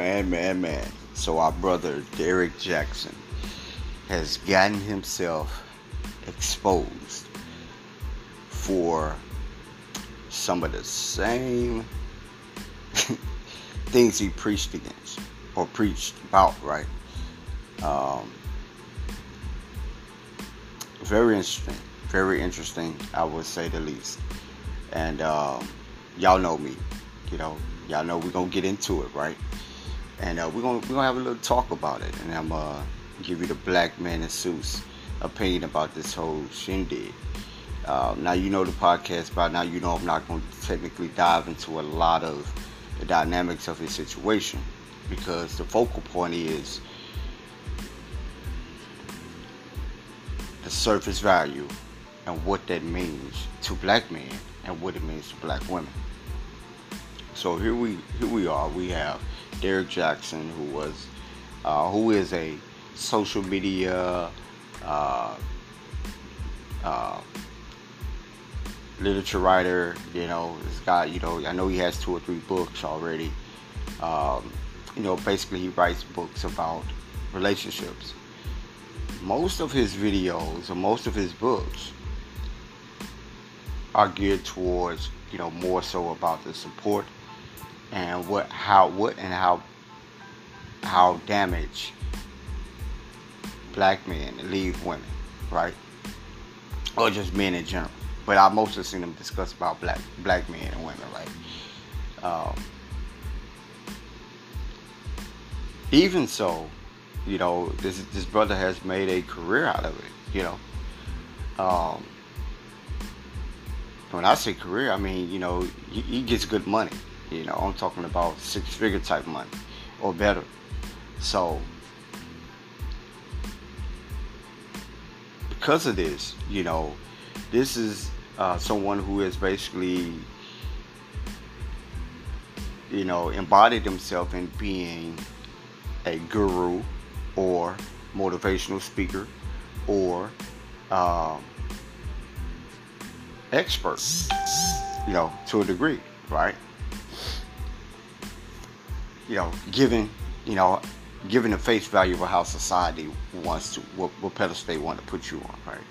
man, man, man. So our brother Derrick Jackson has gotten himself exposed for some of the same things he preached against or preached about, right? Um, very interesting, very interesting, I would say the least. And um, y'all know me, you know, y'all know we're gonna get into it, right? And uh, we're gonna we're gonna have a little talk about it, and I'm gonna give you the black man in suits opinion about this whole shindig. Uh, now you know the podcast by now. You know I'm not to technically dive into a lot of the dynamics of his situation because the focal point is the surface value and what that means to black men and what it means to black women. So here we here we are. We have Derrick Jackson, who was uh, who is a social media uh, uh, literature writer. You know, this guy. You know, I know he has two or three books already. Um, you know, basically he writes books about relationships. Most of his videos or most of his books are geared towards, you know, more so about the support and what, how, what, and how, how damage black men leave women, right? Or just men in general. But I've mostly seen them discuss about black black men and women, right? Um, even so, you know, this this brother has made a career out of it. You know, um, when I say career, I mean you know he, he gets good money. You know, I'm talking about six figure type money or better. So because of this, you know, this is uh, someone who has basically, you know, embodied himself in being a guru or motivational speaker or um, expert, you know, to a degree, right? You know, given, you know, given the face value of how society wants to, what, what pedestal they want to put you on, right?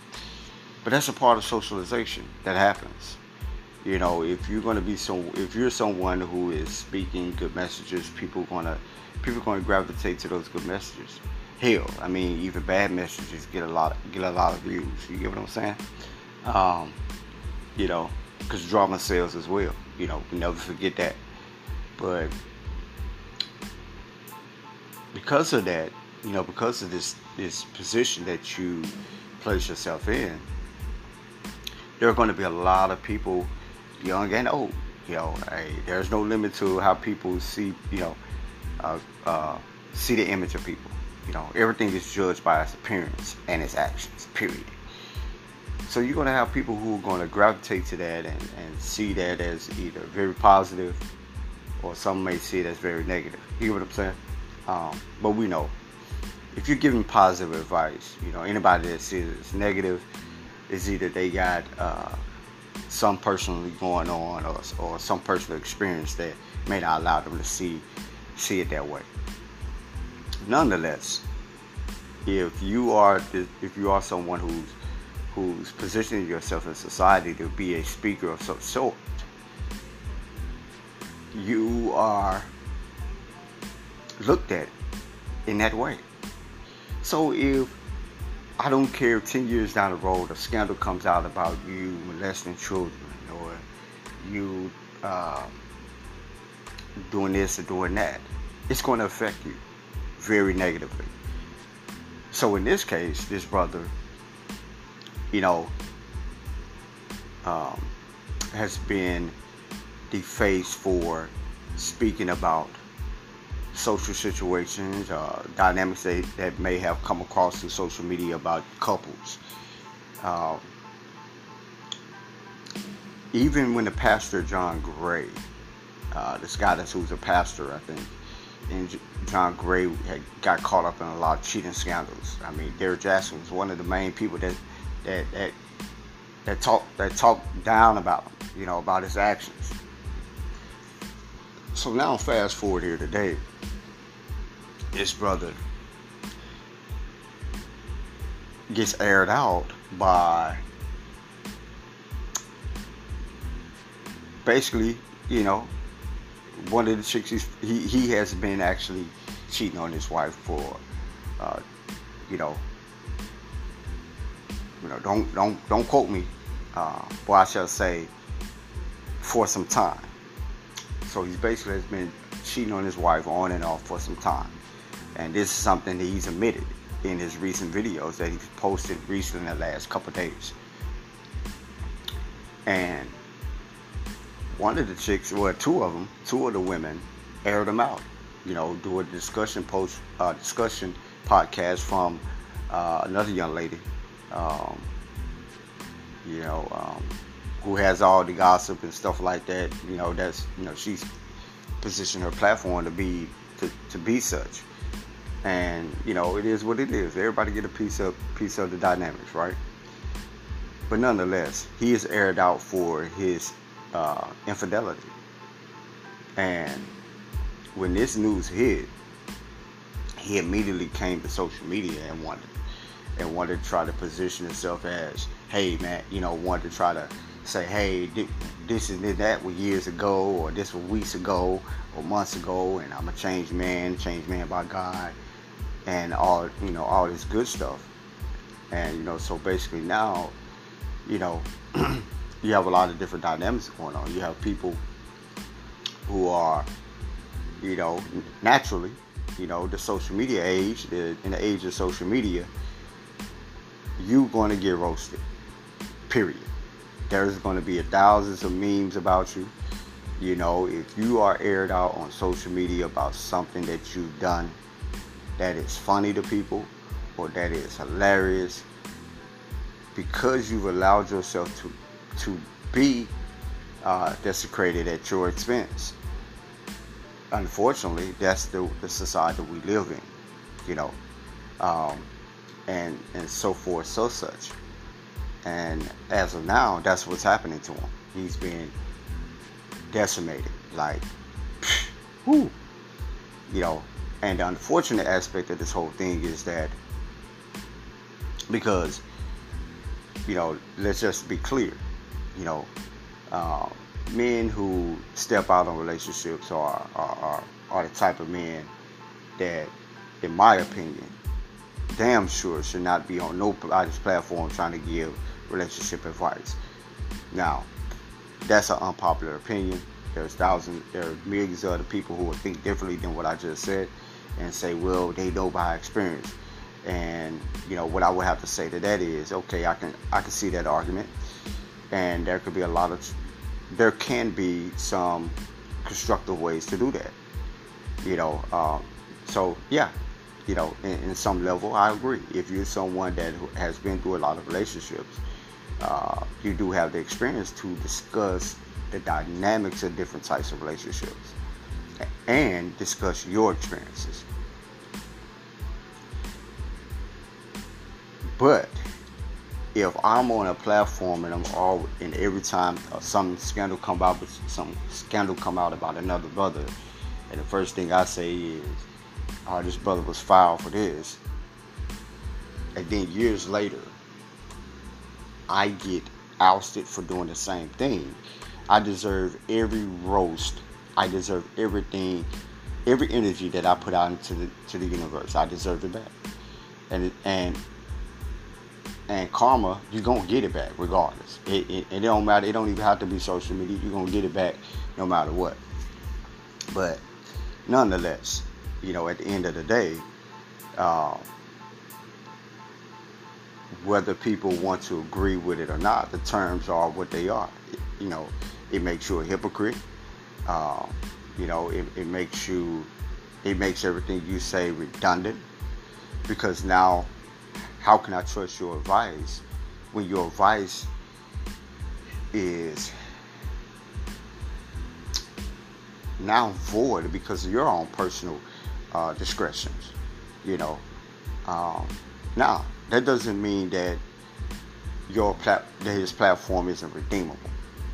But that's a part of socialization that happens. You know, if you're going to be so, if you're someone who is speaking good messages, people gonna, people to gravitate to those good messages. Hell, I mean, even bad messages get a lot, get a lot of views. You get what I'm saying? Um, you know, because drama sells as well. You know, never forget that. But because of that, you know, because of this this position that you place yourself in, there are going to be a lot of people, young and old. You know, hey, there's no limit to how people see, you know, uh, uh, see the image of people. You know, everything is judged by its appearance and its actions. Period. So you're going to have people who are going to gravitate to that and, and see that as either very positive or some may see it as very negative. You know what I'm saying? Um, but we know if you're giving positive advice, you know, anybody that sees it's negative is either they got uh, some personally going on or, or some personal experience that may not allow them to see see it that way. Nonetheless, if you are if you are someone who's who's positioning yourself in society to be a speaker of some sort, you are looked at in that way. So if I don't care if 10 years down the road a scandal comes out about you molesting children or you uh, doing this or doing that, it's going to affect you very negatively. So in this case, this brother, you know, um, has been defaced for speaking about social situations, uh, dynamics that, that may have come across in social media about couples. Uh, even when the pastor John Gray, uh, this guy that's who's a pastor, I think, and John Gray had got caught up in a lot of cheating scandals. I mean, Derrick Jackson was one of the main people that that that that talked that talked down about him, you know, about his actions. So now fast forward here today, this brother gets aired out by basically, you know, one of the chicks he he has been actually cheating on his wife for, uh, you know, you know, don't don't don't quote me, uh, but I shall say for some time. So he's basically has been cheating on his wife on and off for some time, and this is something that he's admitted in his recent videos that he's posted recently in the last couple days. And one of the chicks, well, two of them, two of the women, aired them out. You know, do a discussion post, uh, discussion podcast from uh, another young lady. Um, you know, um, who has all the gossip and stuff like that. You know, that's you know she's positioned her platform to be to, to be such. And you know, it is what it is. Everybody get a piece of piece of the dynamics, right? But nonetheless, he is aired out for his uh, infidelity. And when this news hit, he immediately came to social media and wanted and wanted to try to position himself as, hey man, you know, wanted to try to say, hey, this is that was years ago, or this was weeks ago, or months ago, and I'm a changed man, changed man by God, and all you know, all this good stuff. And you know, so basically now, you know, you have a lot of different dynamics going on. You have people who are, you know, naturally, you know, the social media age, the, in the age of social media, you're going to get roasted. Period. There's going to be a thousands of memes about you. You know, if you are aired out on social media about something that you've done that is funny to people or that is hilarious, because you've allowed yourself to to be uh, desecrated at your expense. Unfortunately, that's the, the society we live in, you know, um, and and so forth, so such. And as of now, that's what's happening to him. He's being decimated, like, whoo, you know. And the unfortunate aspect of this whole thing is that because, you know, let's just be clear you know, uh, men who step out on relationships are, are, are, are the type of men that, in my opinion, damn sure should not be on nobody's platform trying to give relationship advice. Now, that's an unpopular opinion. There's thousands, there are millions of other people who will think differently than what I just said and say, well, they know by experience. And you know what I would have to say to that is, okay, I can I can see that argument. And there could be a lot of there can be some constructive ways to do that you know um, so yeah you know in, in, some level i agree. If you're someone that has been through a lot of relationships uh, you do have the experience to discuss the dynamics of different types of relationships and discuss your experiences but if I'm on a platform and I'm all and every time some scandal come out, some scandal come out about another brother, and the first thing I say is, "Oh, this brother was filed for this," and then years later, I get ousted for doing the same thing. I deserve every roast. I deserve everything, every energy that I put out into the to the universe. I deserve it back, and and and karma, you're gonna get it back regardless. It, it, it, don't matter. It don't even have to be social media. You're gonna get it back no matter what. But nonetheless, you know, at the end of the day, uh, whether people want to agree with it or not, the terms are what they are. You know, it makes you a hypocrite. Uh, you know, it, it makes you, it makes everything you say redundant because now how can I trust your advice when your advice is now void because of your own personal uh, discretions? You know, um, now that doesn't mean that your plat- that his platform isn't redeemable.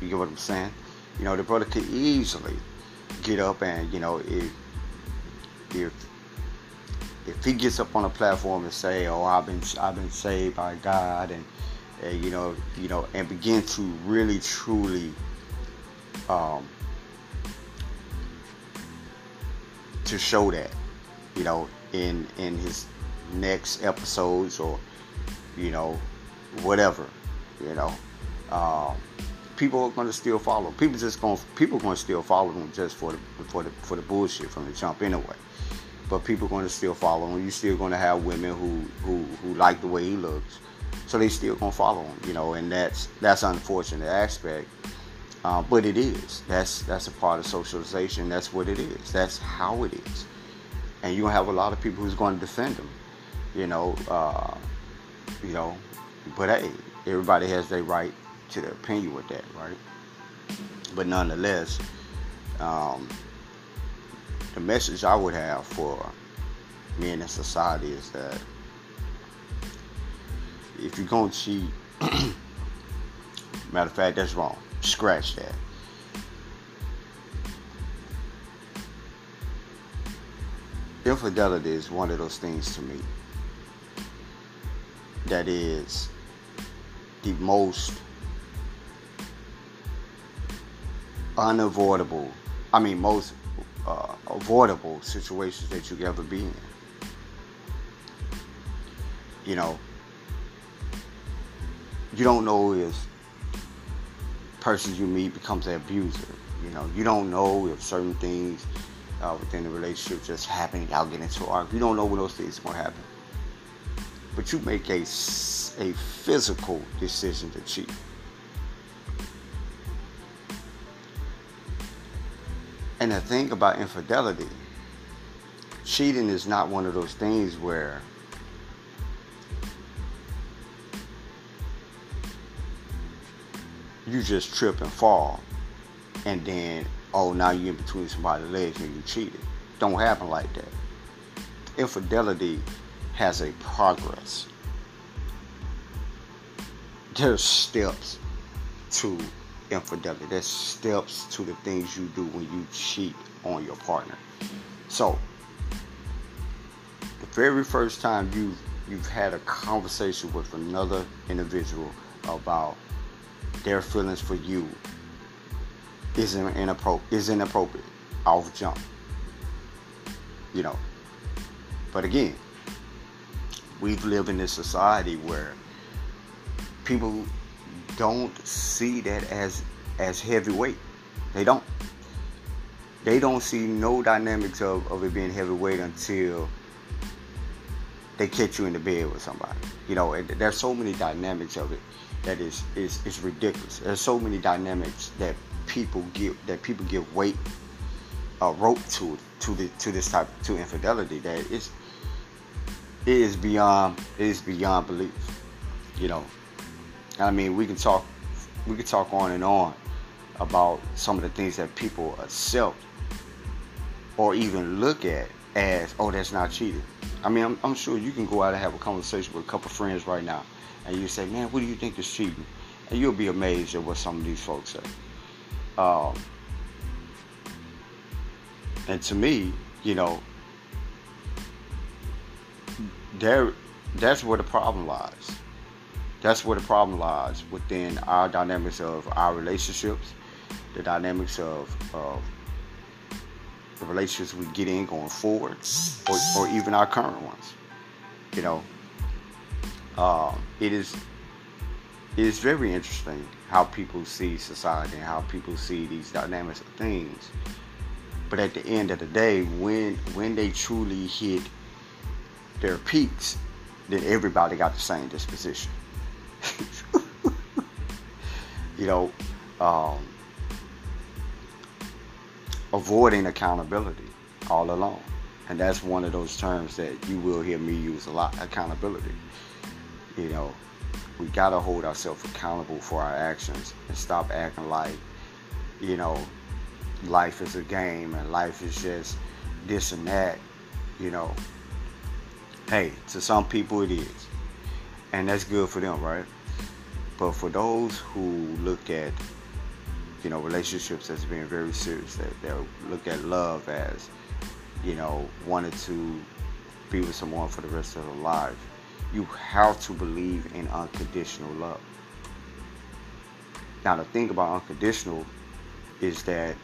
You get what I'm saying? You know, the brother could easily get up and you know if if if he gets up on a platform and say, "Oh, I've been I've been saved by God," and, and you know, you know, and begin to really truly um, to show that, you know, in in his next episodes or you know, whatever, you know, um, people are going to still follow. People just going people going to still follow him just for the for the for the bullshit from the jump anyway. But people are going to still follow him. You're still going to have women who who who like the way he looks, so they still going to follow him. You know, and that's that's unfortunate aspect. Uh, but it is. That's that's a part of socialization. That's what it is. That's how it is. And you're gonna have a lot of people who's going to defend him. You know, uh, you know. But hey, everybody has their right to their opinion with that, right? But nonetheless, um, the message I would have for men in society is that if you're gonna cheat, matter of fact, that's wrong. Scratch that. Infidelity is one of those things to me that is the most unavoidable, I mean, most uh, avoidable situations that you ever be in. You know, you don't know if persons you meet becomes an abuser. You know, you don't know if certain things uh, within the relationship just happen. Y'all get into argue. You don't know when those things are gonna happen. But you make a a physical decision to cheat. And the thing about infidelity, cheating is not one of those things where you just trip and fall and then oh now you're in between somebody's legs and you cheated. Don't happen like that. Infidelity has a progress. There's steps to infidelity. There's steps to the things you do when you cheat on your partner. So, the very first time you you've had a conversation with another individual about their feelings for you is inappropriate. Is inappropriate. Off jump. You know. But again, we've lived in this society where people don't see that as as heavyweight. They don't. They don't see no dynamics of, of it being heavyweight until they catch you in the bed with somebody. You know, there's so many dynamics of it that is is is ridiculous. There's so many dynamics that people give that people give weight a rope to to the to this type to infidelity that it's it is beyond it is beyond belief. You know, I mean, we can talk we could talk on and on about some of the things that people accept or even look at as, oh, that's not cheating. I mean, I'm, I'm sure you can go out and have a conversation with a couple friends right now, and you say, man, what do you think is cheating? And you'll be amazed at what some of these folks say. Um, and to me, you know, there, that's where the problem lies that's where the problem lies within our dynamics of our relationships, the dynamics of, the relationships we get in going forward, or, or even our current ones. You know, uh, it is it is very interesting how people see society and how people see these dynamics of things. But at the end of the day, when when they truly hit their peaks, then everybody got the same disposition. you know, um, avoiding accountability all along. And that's one of those terms that you will hear me use a lot accountability. You know, we got to hold ourselves accountable for our actions and stop acting like, you know, life is a game and life is just this and that. You know, hey, to some people it is. And that's good for them, right? But for those who look at, you know, relationships as being very serious, that they look at love as, you know, or two be with someone for the rest of their life. You have to believe in unconditional love. Now, the thing about unconditional is that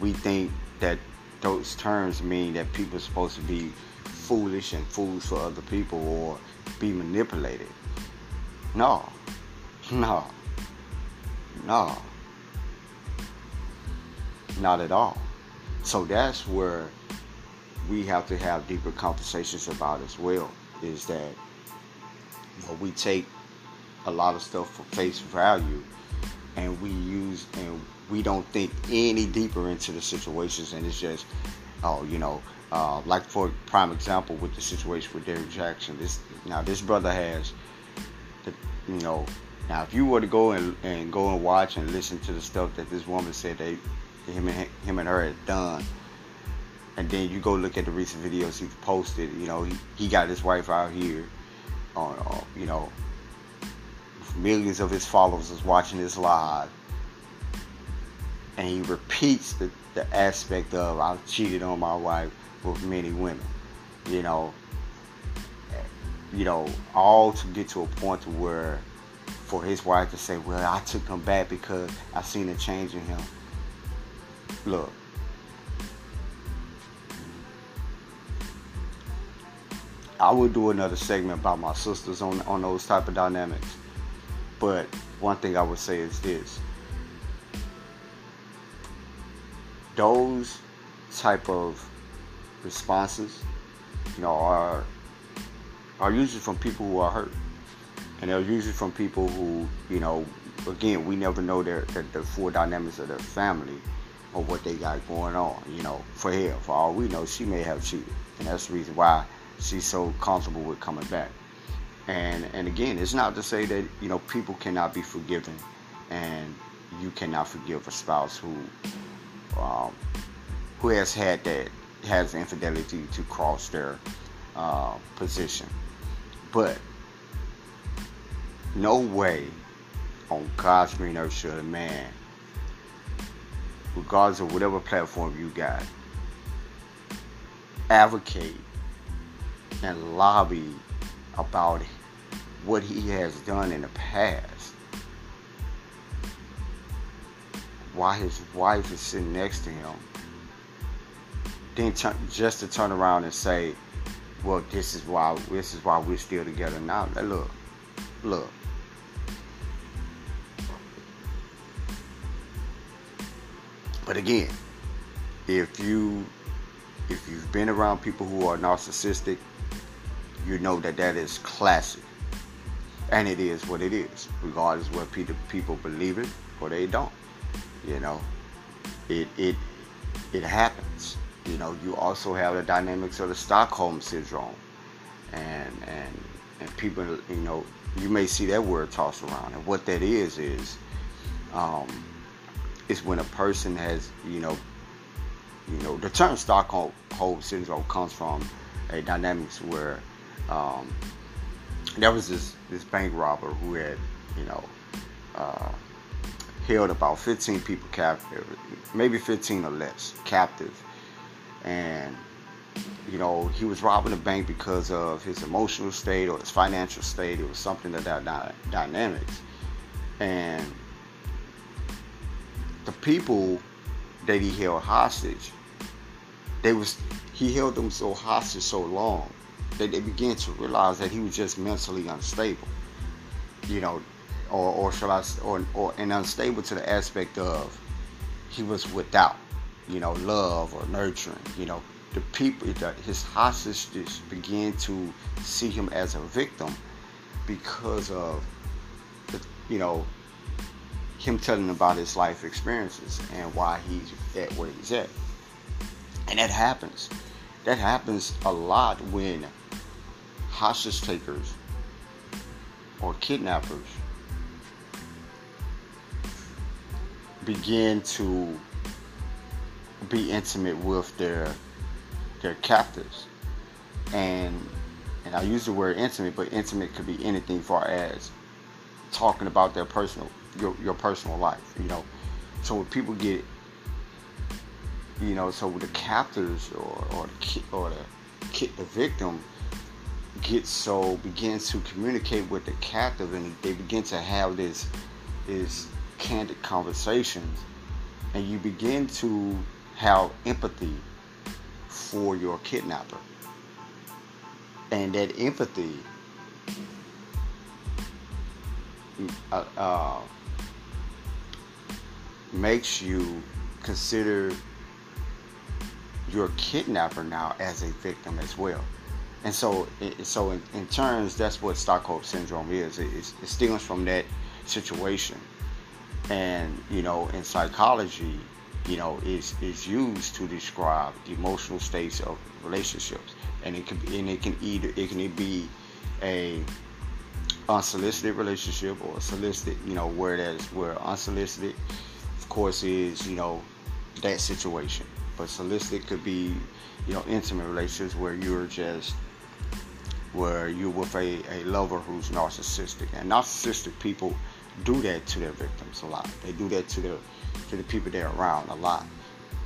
we think that those terms mean that people are supposed to be foolish and fools for other people or be manipulated. No, no, no, not at all. So that's where we have to have deeper conversations about as well. Is that we take a lot of stuff for face value and we use and we don't think any deeper into the situations and it's just oh you know uh, like for prime example with the situation with Derrick Jackson this now this brother has the, you know now if you were to go and, and go and watch and listen to the stuff that this woman said they him and him and her had done and then you go look at the recent videos he posted you know he, he got his wife out here on, on you know millions of his followers is watching this live and he repeats the, the aspect of I cheated on my wife with many women. You know, you know, all to get to a point to where for his wife to say, Well, I took him back because I seen a change in him. Look. I will do another segment about my sisters on on those type of dynamics. But one thing I would say is this. Those type of responses, you know, are are usually from people who are hurt. And they're usually from people who, you know, again, we never know their, their the full dynamics of their family or what they got going on. You know, for hell, for all we know, she may have cheated. And that's the reason why she's so comfortable with coming back. And and again, it's not to say that you know people cannot be forgiven, and you cannot forgive a spouse who um, who has had that has infidelity to cross their uh, position, but no way on God's green earth should a man, regardless of whatever platform you got, advocate and lobby about what he has done in the past. Why his wife is sitting next to him. Then just to turn around and say, "Well, this is why this is why we're still together now." Look, look. But again, if you if you've been around people who are narcissistic you know that that is classic. And it is what it is, regardless whether people believe it or they don't. You know, it it it happens. You know, you also have the dynamics of the Stockholm syndrome, and and and people, you know, you may see that word tossed around, and what that is is, um, is when a person has, you know, you know, the term Stockholm syndrome comes from a dynamics where um, there was this this bank robber who had you know uh, held about 15 people captive, maybe 15 or less captive, and you know he was robbing the bank because of his emotional state or his financial state. It was something that that dynamics, and the people that he held hostage, they was he held them so hostage so long that they began to realize that he was just mentally unstable. You know, or or shall I or or and unstable to the aspect of he was without, you know, love or nurturing. You know, the people that his hostages began to see him as a victim because of the, you know him telling about his life experiences and why he's at where he's at. And that happens. That happens a lot when hostage takers or kidnappers begin to be intimate with their their captives and and I use the word intimate but intimate could be anything far as talking about their personal your, your personal life you know? So when people get you know so the captors or or the or the kid, the victim gets so begins to communicate with the captive and they begin to have this this candid conversations and you begin to have empathy for your kidnapper. And that empathy uh, uh, makes you consider your kidnapper now as a victim as well. And so, so in, in terms, that's what Stockholm syndrome is. It, it stems from that situation, and you know, in psychology, you know, is is used to describe the emotional states of relationships, and it can and it can either it can be a unsolicited relationship or solicited, you know, where that's where unsolicited, of course, is you know that situation. But solicited could be, you know, intimate relationships where you're just where you're with a, a lover who's narcissistic. And narcissistic people do that to their victims a lot. They do that to their to the people they're around a lot.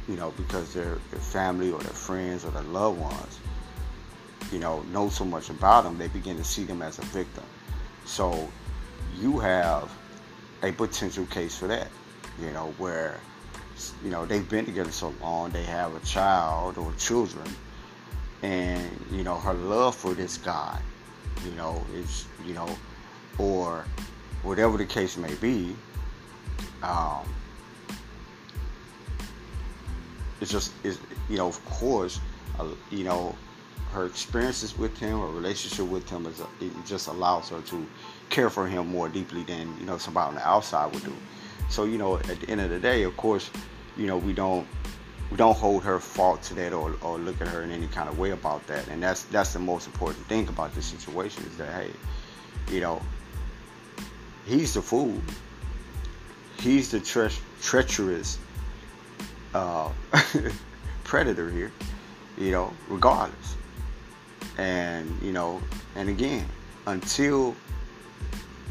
You know, because their their family or their friends or their loved ones, you know, know so much about them, they begin to see them as a victim. So you have a potential case for that, you know, where you know they've been together so long, they have a child or children, and you know her love for this guy, you know, is you know, or whatever the case may be. Um, it's just is you know of course uh, you know her experiences with him, her relationship with him, is a, it just allows her to care for him more deeply than you know somebody on the outside would do. So you know, at the end of the day, of course, you know we don't we don't hold her fault to that or, or look at her in any kind of way about that. And that's that's the most important thing about this situation is that hey, you know, he's the fool. He's the tre- treacherous uh, predator here, you know, regardless and you know, and again, until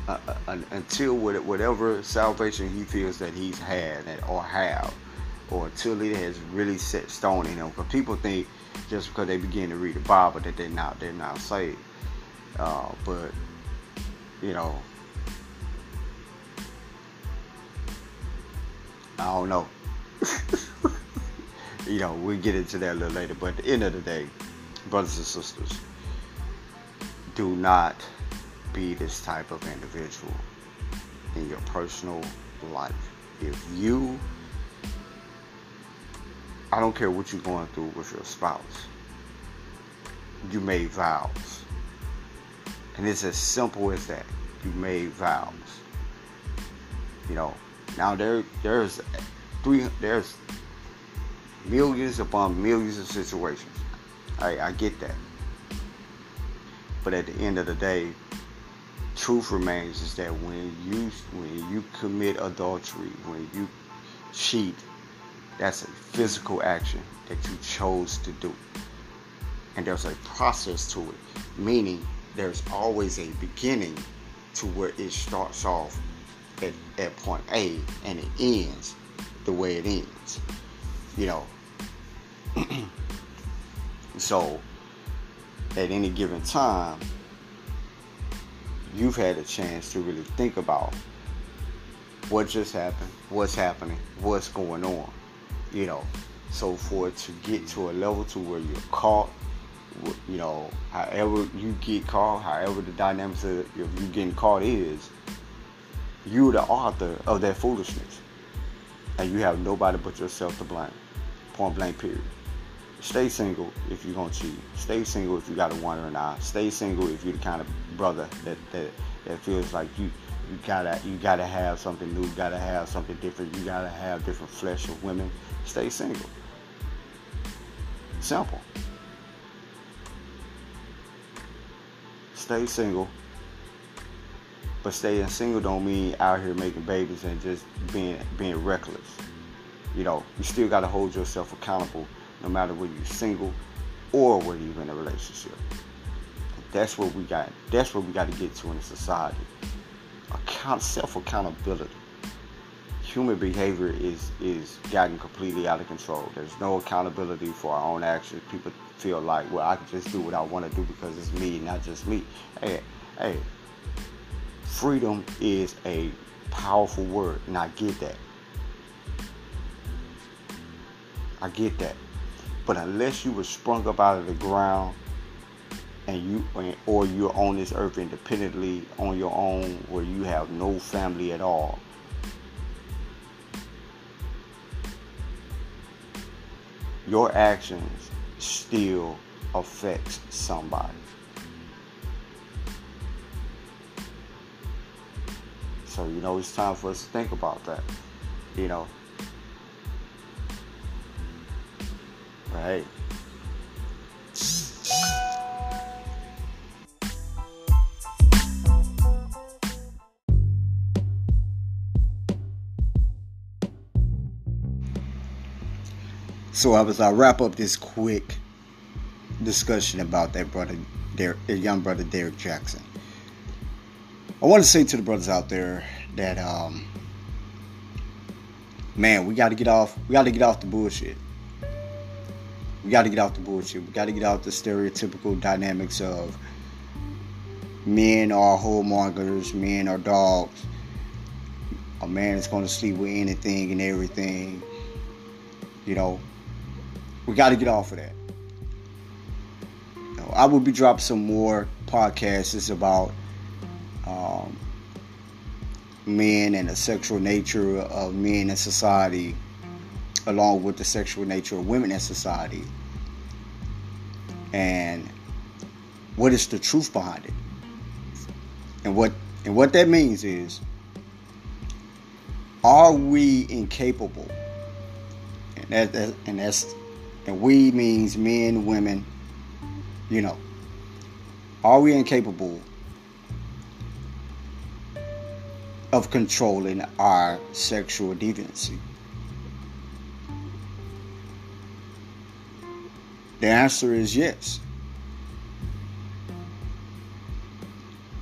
uh, uh, until whatever salvation he feels that he's had or have, or until it has really set stone in him. Because people think just because they begin to read the Bible that they're not they're not saved. Uh, but you know, I don't know. you know, we'll get into that a little later. But at the end of the day, brothers and sisters, do not be this type of individual in your personal life. If you, I don't care what you're going through with your spouse, you made vows. And it's as simple as that. You made vows. You know, now there there's three there's millions upon millions of situations I, I get that. But at the end of the day, truth remains is that when you when you commit adultery, when you cheat, that's a physical action that you chose to do. And there's a process to it, meaning there's always a beginning to where it starts off at, at point A and it ends the way it ends. You know, So, at any given time, you've had a chance to really think about what just happened, what's happening, what's going on. You know, so for it to get to a level to where you're caught, you know, however you get caught, however the dynamics of you getting caught is, you're the author of that foolishness. And you have nobody but yourself to blame. Point blank period. Stay single if you're gonna cheat. Stay single if you got a wandering eye. Stay single if you're the kind of brother that that, that feels like you you gotta you gotta have something new, you gotta have something different, you gotta have different flesh of women. Stay single. Simple. Stay single. But staying single don't mean out here making babies and just being being reckless. You know, you still gotta hold yourself accountable no matter whether you're single or whether you're in a relationship. That's what we got. That's what we got to get to in society. Account, self accountability. human behavior is is gotten completely out of control. There's no accountability for our own actions. People feel like, well, I can just do what I want to do because it's me, not just me. Hey, hey, freedom is a powerful word, and I get that. I get that. But unless you were sprung up out of the ground and you or you're on this earth independently on your own where you have no family at all your actions still affects somebody. So you know it's time for us to think about that you know right So as I wrap up this quick discussion about that brother, their young brother Derrick Jackson, I want to say to the brothers out there that, um, man, we got to get off. We got to get off the bullshit. We got to get off the bullshit. We got to get out the stereotypical dynamics of men are whoremongers, men are dogs. A man is going to sleep with anything and everything. You know, we got to get off of that. You know, I will be dropping some more podcasts it's about um, men and the sexual nature of men in society, along with the sexual nature of women in society, and what is the truth behind it. And what and what that means is, are we incapable? And that, that and that's and we means men, women, you know. Are we incapable of controlling our sexual deviancy? The answer is yes.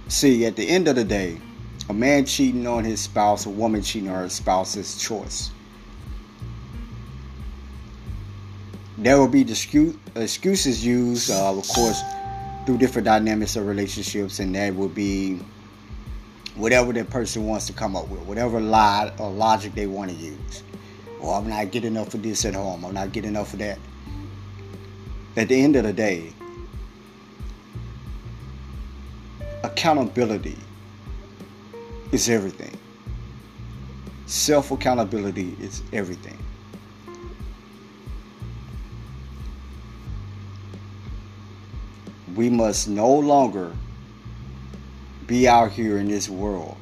See, at the end of the day, a man cheating on his spouse, a woman cheating on her spouse is choice. there will be excuses used, uh, of course, through different dynamics of relationships, and that will be whatever that person wants to come up with, whatever lie or logic they want to use. Or I'm not getting enough of this at home. I'm not getting enough of that. At the end of the day, accountability is everything. Self accountability is everything. we must no longer be out here in this world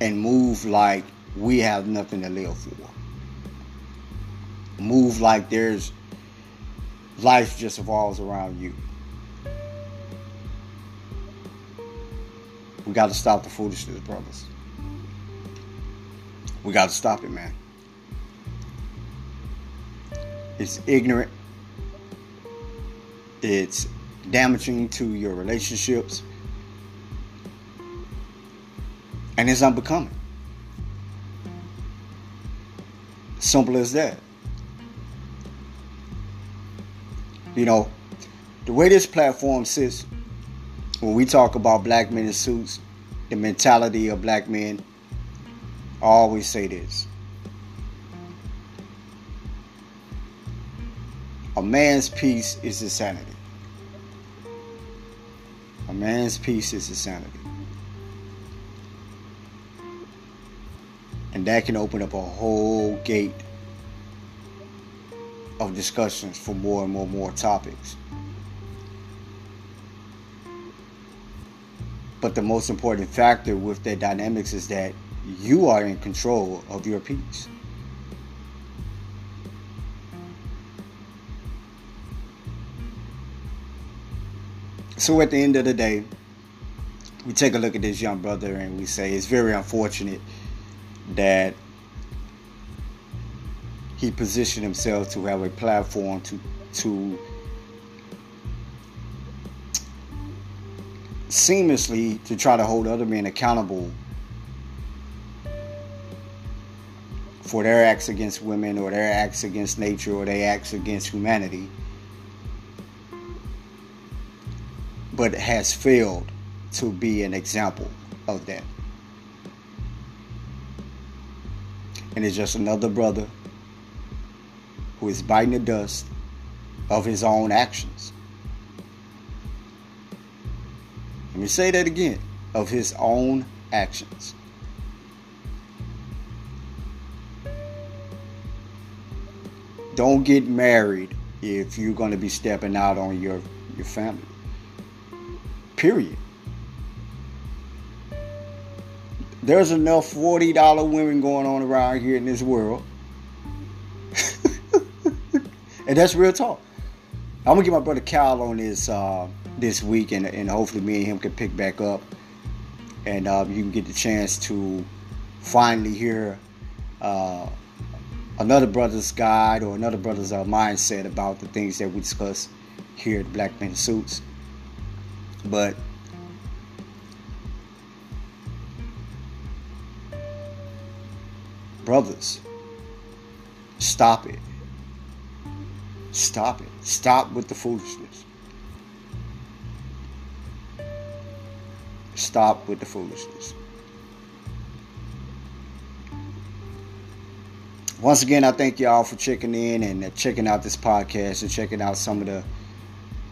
and move like we have nothing to live for. Move like there's life just evolves around you. We got to stop the foolishness, brothers. We got to stop it, man. It's ignorant. It's damaging to your relationships. And it's unbecoming. Simple as that. You know, the way this platform sits, when we talk about black men in suits, the mentality of black men, I always say this. A man's peace is insanity. A man's peace is insanity. And that can open up a whole gate of discussions for more and more and more topics. But the most important factor with that dynamics is that you are in control of your peace. So at the end of the day, we take a look at this young brother and we say it's very unfortunate that he positioned himself to have a platform to to seamlessly to try to hold other men accountable for their acts against women or their acts against nature or their acts against humanity, but has failed to be an example of that. And it's just another brother who is biting the dust of his own actions. Let me say that again of his own actions. Don't get married if you're going to be stepping out on your, your family. Period. There's enough $40 women going on around here in this world. And that's real talk. I'm gonna get my brother Cal on this uh, this week, and, and hopefully me and him can pick back up, and uh, you can get the chance to finally hear uh, another brother's guide or another brother's uh, mindset about the things that we discuss here at Black Men Suits. But brothers, stop it. Stop it. Stop with the foolishness. Stop with the foolishness. Once again, I thank y'all for checking in and checking out this podcast and checking out some of the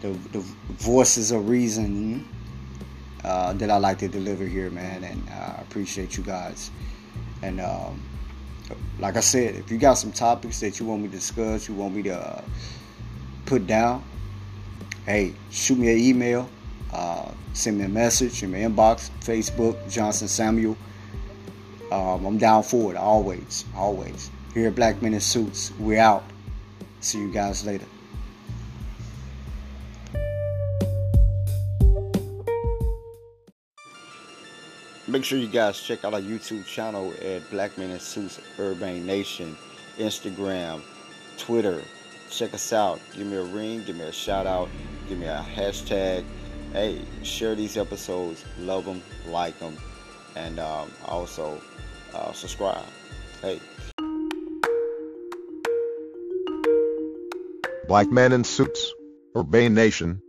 the, the voices of reason uh, that I like to deliver here, man. And I appreciate you guys. And um, like I said, if you got some topics that you want me to discuss, you want me to uh, put down, hey, shoot me an email, uh, send me a message in my inbox, Facebook, Johnson Samuel. Um, I'm down for it always, always. Here at Black Men in Suits, we're out. See you guys later. Make sure you guys check out our YouTube channel at Black Men in Suits Urbane Nation, Instagram, Twitter. Check us out. Give me a ring, give me a shout out, give me a hashtag. Hey, share these episodes, love them, like them, and um, also uh, subscribe. Hey. Black Men in Suits, Urbane Nation,